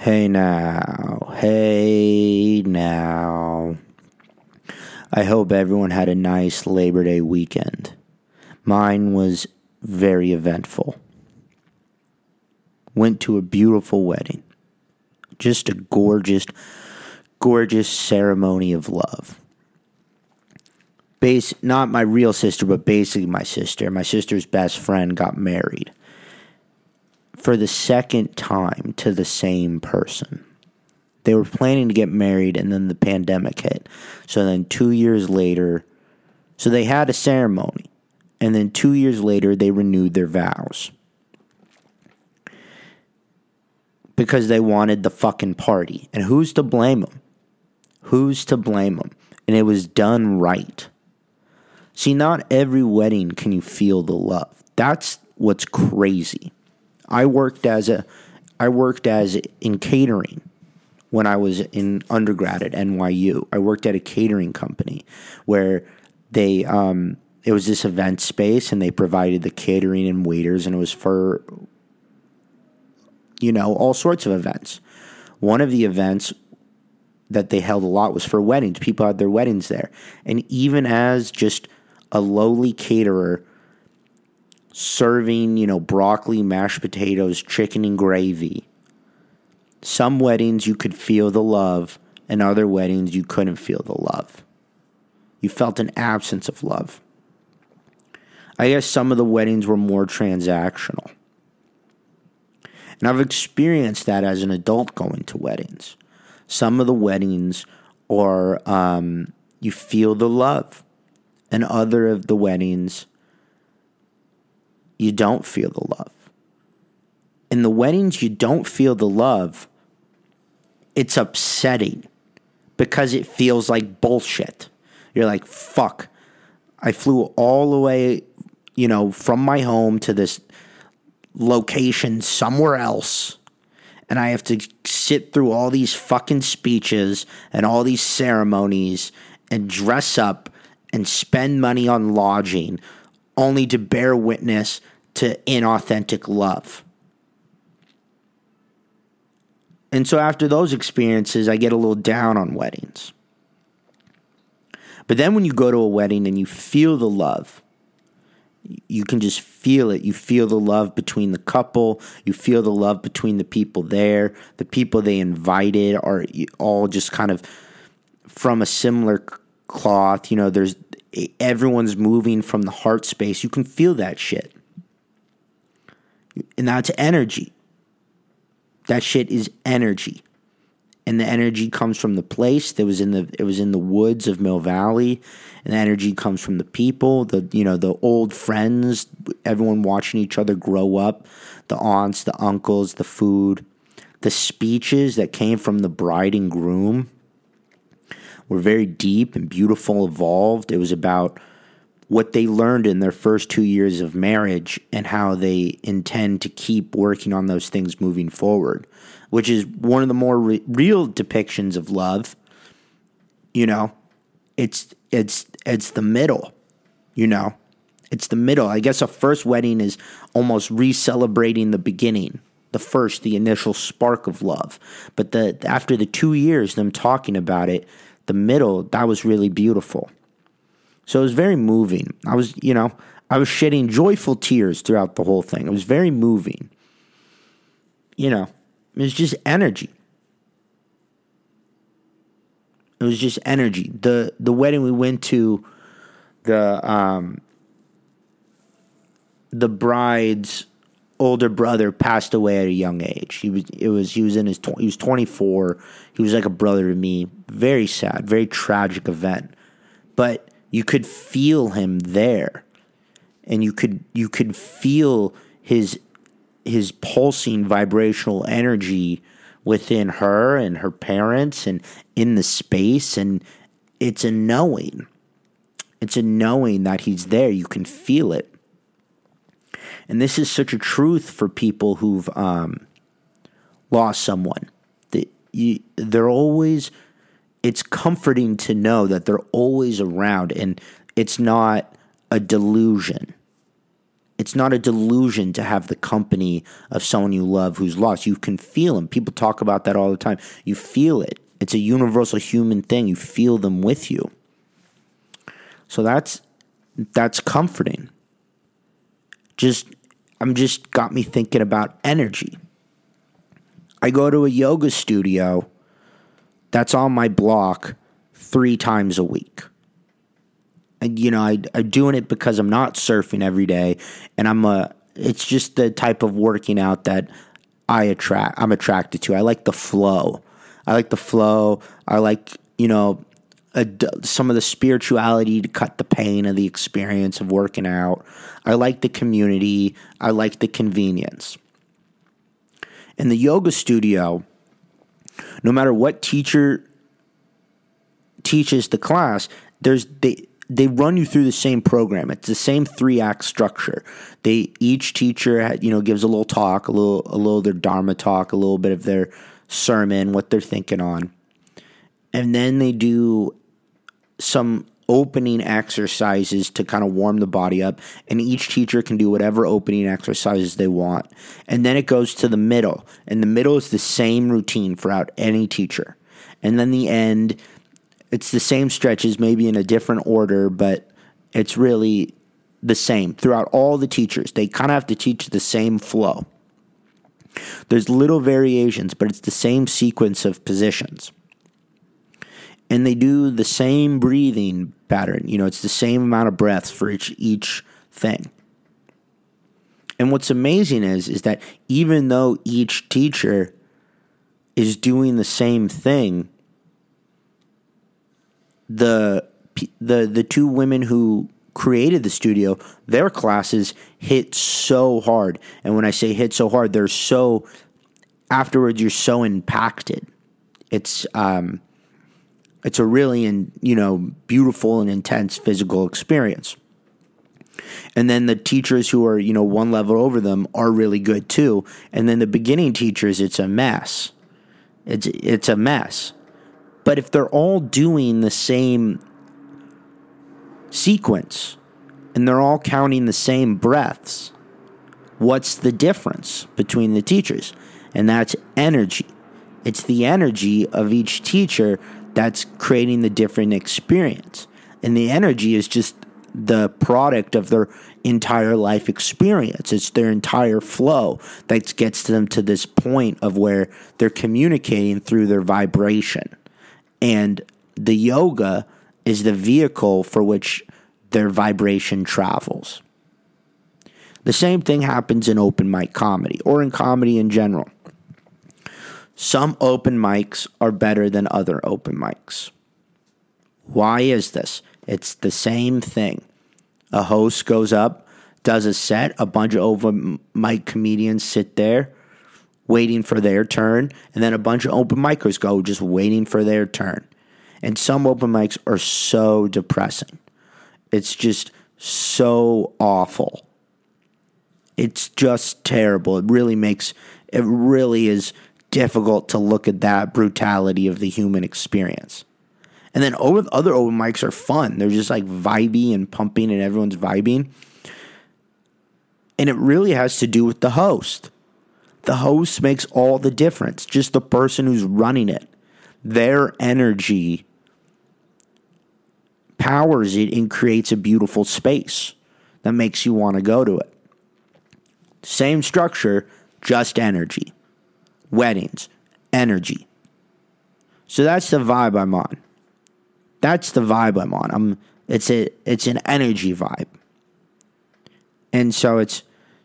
Hey now, hey now. I hope everyone had a nice Labor Day weekend. Mine was very eventful. Went to a beautiful wedding. Just a gorgeous, gorgeous ceremony of love. Base, not my real sister, but basically my sister. My sister's best friend got married for the second time to the same person. They were planning to get married and then the pandemic hit. So then 2 years later, so they had a ceremony and then 2 years later they renewed their vows. Because they wanted the fucking party. And who's to blame them? Who's to blame them? And it was done right. See, not every wedding can you feel the love. That's what's crazy. I worked as a I worked as in catering when I was in undergrad at NYU. I worked at a catering company where they um, it was this event space and they provided the catering and waiters and it was for you know all sorts of events. One of the events that they held a lot was for weddings. People had their weddings there. And even as just a lowly caterer serving, you know, broccoli, mashed potatoes, chicken, and gravy. Some weddings you could feel the love, and other weddings you couldn't feel the love. You felt an absence of love. I guess some of the weddings were more transactional. And I've experienced that as an adult going to weddings. Some of the weddings are um, you feel the love, and other of the weddings you don't feel the love. In the weddings, you don't feel the love. It's upsetting because it feels like bullshit. You're like, fuck. I flew all the way, you know, from my home to this location somewhere else. And I have to sit through all these fucking speeches and all these ceremonies and dress up and spend money on lodging only to bear witness to inauthentic love. And so after those experiences, I get a little down on weddings. But then when you go to a wedding and you feel the love, you can just feel it. You feel the love between the couple. You feel the love between the people there. The people they invited are all just kind of from a similar cloth. You know, there's everyone's moving from the heart space. You can feel that shit. And that's energy. That shit is energy. And the energy comes from the place that was in the it was in the woods of Mill Valley. And the energy comes from the people, the you know, the old friends, everyone watching each other grow up, the aunts, the uncles, the food, the speeches that came from the bride and groom were very deep and beautiful, evolved. It was about what they learned in their first two years of marriage and how they intend to keep working on those things moving forward, which is one of the more re- real depictions of love. You know, it's it's it's the middle. You know, it's the middle. I guess a first wedding is almost re-celebrating the beginning, the first, the initial spark of love. But the after the two years, them talking about it, the middle that was really beautiful. So it was very moving. I was, you know, I was shedding joyful tears throughout the whole thing. It was very moving. You know, it was just energy. It was just energy. The the wedding we went to, the um the bride's older brother passed away at a young age. He was it was he was in his tw- he was 24. He was like a brother to me. Very sad, very tragic event. But you could feel him there. And you could you could feel his his pulsing vibrational energy within her and her parents and in the space and it's a knowing. It's a knowing that he's there. You can feel it. And this is such a truth for people who've um, lost someone. That you, they're always it's comforting to know that they're always around and it's not a delusion. it's not a delusion to have the company of someone you love who's lost. You can feel them. People talk about that all the time. You feel it. It's a universal human thing. You feel them with you. So that's that's comforting. Just I'm just got me thinking about energy. I go to a yoga studio that's on my block three times a week. And, you know, I, I'm doing it because I'm not surfing every day, and I'm a. It's just the type of working out that I attract. I'm attracted to. I like the flow. I like the flow. I like you know a, some of the spirituality to cut the pain of the experience of working out. I like the community. I like the convenience. In the yoga studio, no matter what teacher teaches the class, there's they they run you through the same program. It's the same three act structure. They each teacher you know gives a little talk, a little a little their dharma talk, a little bit of their sermon, what they're thinking on, and then they do some opening exercises to kind of warm the body up and each teacher can do whatever opening exercises they want. And then it goes to the middle and the middle is the same routine throughout any teacher. And then the end it's the same stretches maybe in a different order but it's really the same throughout all the teachers. They kind of have to teach the same flow. There's little variations but it's the same sequence of positions and they do the same breathing pattern. You know, it's the same amount of breaths for each each thing. And what's amazing is is that even though each teacher is doing the same thing, the the the two women who created the studio, their classes hit so hard. And when I say hit so hard, they're so afterwards you're so impacted. It's um it's a really, and you know, beautiful and intense physical experience. And then the teachers who are, you know, one level over them are really good too. And then the beginning teachers, it's a mess. It's it's a mess. But if they're all doing the same sequence and they're all counting the same breaths, what's the difference between the teachers? And that's energy. It's the energy of each teacher that's creating the different experience. And the energy is just the product of their entire life experience. It's their entire flow that gets them to this point of where they're communicating through their vibration. And the yoga is the vehicle for which their vibration travels. The same thing happens in open mic comedy or in comedy in general. Some open mics are better than other open mics. Why is this? It's the same thing. A host goes up, does a set, a bunch of open mic comedians sit there waiting for their turn, and then a bunch of open micers go just waiting for their turn. And some open mics are so depressing. It's just so awful. It's just terrible. It really makes, it really is difficult to look at that brutality of the human experience. And then over, other open mics are fun. They're just like vibey and pumping, and everyone's vibing. And it really has to do with the host. The host makes all the difference, just the person who's running it. Their energy powers it and creates a beautiful space that makes you want to go to it. Same structure, just energy weddings, energy. So that's the vibe I'm on. That's the vibe I'm on. I'm it's a it's an energy vibe. And so it's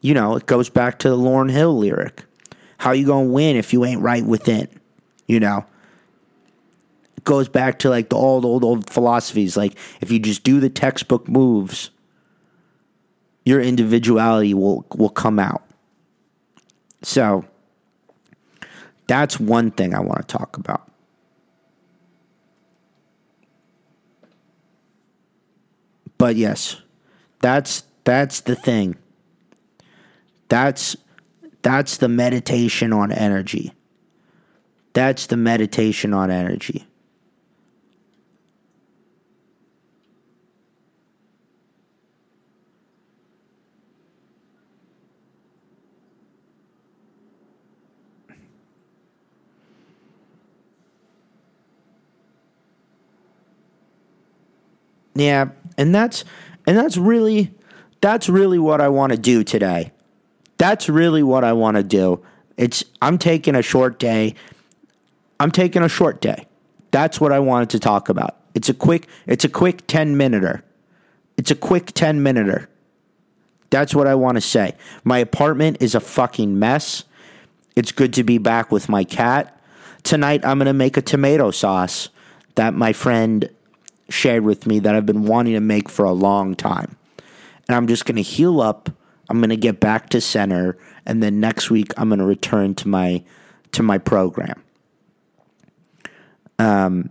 you know, it goes back to the Lauryn Hill lyric. How you gonna win if you ain't right within? You know? It goes back to like the old, old, old philosophies. Like if you just do the textbook moves, your individuality will will come out. So that's one thing I want to talk about. But yes, that's that's the thing. That's that's the meditation on energy. That's the meditation on energy. Yeah, and that's and that's really that's really what I want to do today. That's really what I want to do. It's I'm taking a short day. I'm taking a short day. That's what I wanted to talk about. It's a quick it's a quick 10 minuter. It's a quick 10 minuter. That's what I want to say. My apartment is a fucking mess. It's good to be back with my cat. Tonight I'm going to make a tomato sauce that my friend shared with me that I've been wanting to make for a long time. And I'm just going to heal up. I'm going to get back to center and then next week I'm going to return to my to my program. Um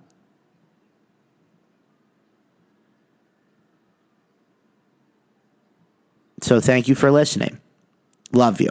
So thank you for listening. Love you.